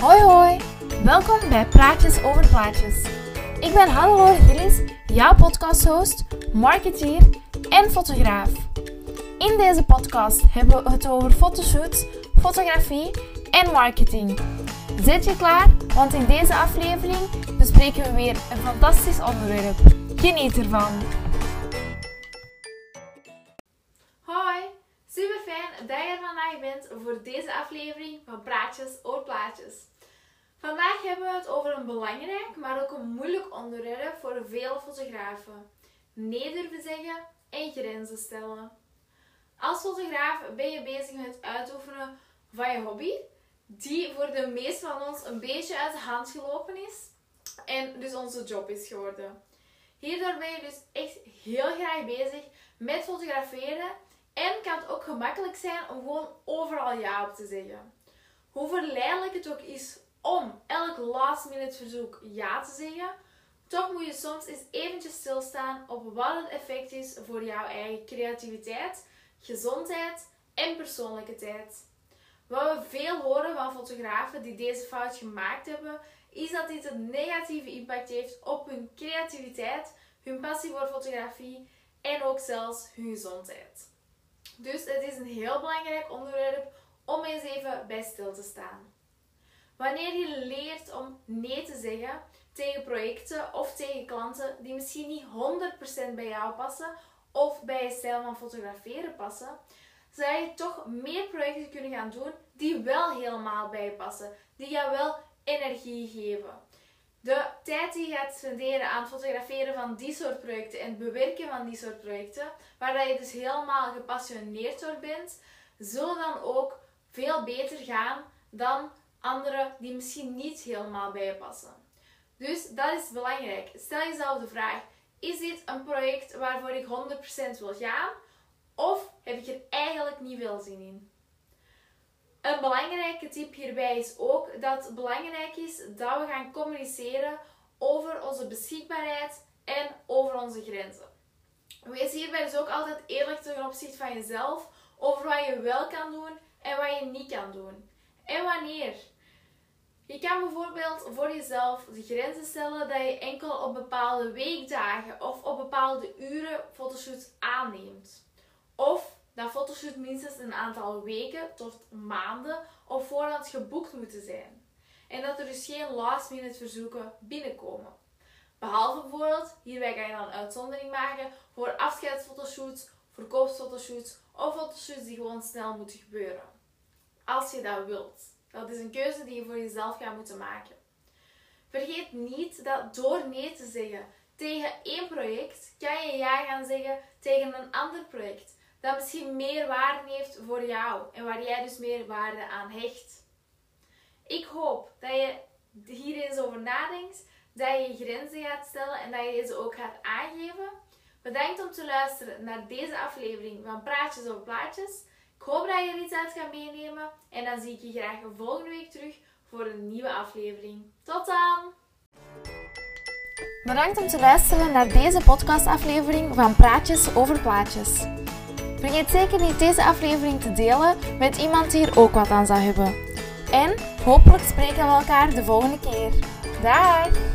Hoi hoi, welkom bij Praatjes over Plaatjes. Ik ben Hannelore Gillis, jouw podcasthost, marketeer en fotograaf. In deze podcast hebben we het over fotoshoots, fotografie en marketing. Zit je klaar? Want in deze aflevering bespreken we weer een fantastisch onderwerp. Geniet ervan! Bent voor deze aflevering van Praatjes over Plaatjes. Vandaag hebben we het over een belangrijk, maar ook een moeilijk onderwerp voor vele fotografen. Nee durven zeggen en grenzen stellen. Als fotograaf ben je bezig met het uitoefenen van je hobby, die voor de meeste van ons een beetje uit de hand gelopen is en dus onze job is geworden. Hierdoor ben je dus echt heel graag bezig met fotograferen en kan het ook gemakkelijk zijn om gewoon overal ja op te zeggen. Hoe verleidelijk het ook is om elk last minute verzoek ja te zeggen, toch moet je soms eens eventjes stilstaan op wat het effect is voor jouw eigen creativiteit, gezondheid en persoonlijke tijd. Wat we veel horen van fotografen die deze fout gemaakt hebben, is dat dit een negatieve impact heeft op hun creativiteit, hun passie voor fotografie en ook zelfs hun gezondheid. Dus het is een heel belangrijk onderwerp om eens even bij stil te staan. Wanneer je leert om nee te zeggen tegen projecten of tegen klanten die misschien niet 100% bij jou passen of bij je stijl van fotograferen passen, zou je toch meer projecten kunnen gaan doen die wel helemaal bij je passen, die jou wel energie geven. De tijd die je gaat spenderen aan het fotograferen van die soort projecten en het bewerken van die soort projecten, waar je dus helemaal gepassioneerd door bent, zullen dan ook veel beter gaan dan andere die misschien niet helemaal bij je passen. Dus dat is belangrijk. Stel jezelf de vraag: is dit een project waarvoor ik 100% wil gaan? Of heb ik er eigenlijk niet veel zin in? Een belangrijke tip hierbij is ook dat het belangrijk is dat we gaan communiceren over onze beschikbaarheid en over onze grenzen. Wees hierbij dus ook altijd eerlijk ten opzichte van jezelf over wat je wel kan doen en wat je niet kan doen. En wanneer. Je kan bijvoorbeeld voor jezelf de grenzen stellen dat je enkel op bepaalde weekdagen of op bepaalde uren fotoshoots aanneemt. Fotoshoot minstens een aantal weken tot maanden op voorhand geboekt moeten zijn. En dat er dus geen last minute verzoeken binnenkomen. Behalve bijvoorbeeld, hierbij kan je dan een uitzondering maken voor afscheidsfotoshoots, verkoopsfotoshoots of fotoshoots die gewoon snel moeten gebeuren. Als je dat wilt. Dat is een keuze die je voor jezelf gaat moeten maken. Vergeet niet dat door nee te zeggen tegen één project, kan je ja gaan zeggen tegen een ander project. Dat misschien meer waarde heeft voor jou en waar jij dus meer waarde aan hecht. Ik hoop dat je hier eens over nadenkt, dat je grenzen gaat stellen en dat je deze ook gaat aangeven. Bedankt om te luisteren naar deze aflevering van Praatjes over Plaatjes. Ik hoop dat je er iets uit gaat meenemen en dan zie ik je graag volgende week terug voor een nieuwe aflevering. Tot dan! Bedankt om te luisteren naar deze podcastaflevering van Praatjes over Plaatjes. Vergeet zeker niet deze aflevering te delen met iemand die er ook wat aan zou hebben. En hopelijk spreken we elkaar de volgende keer. Dag!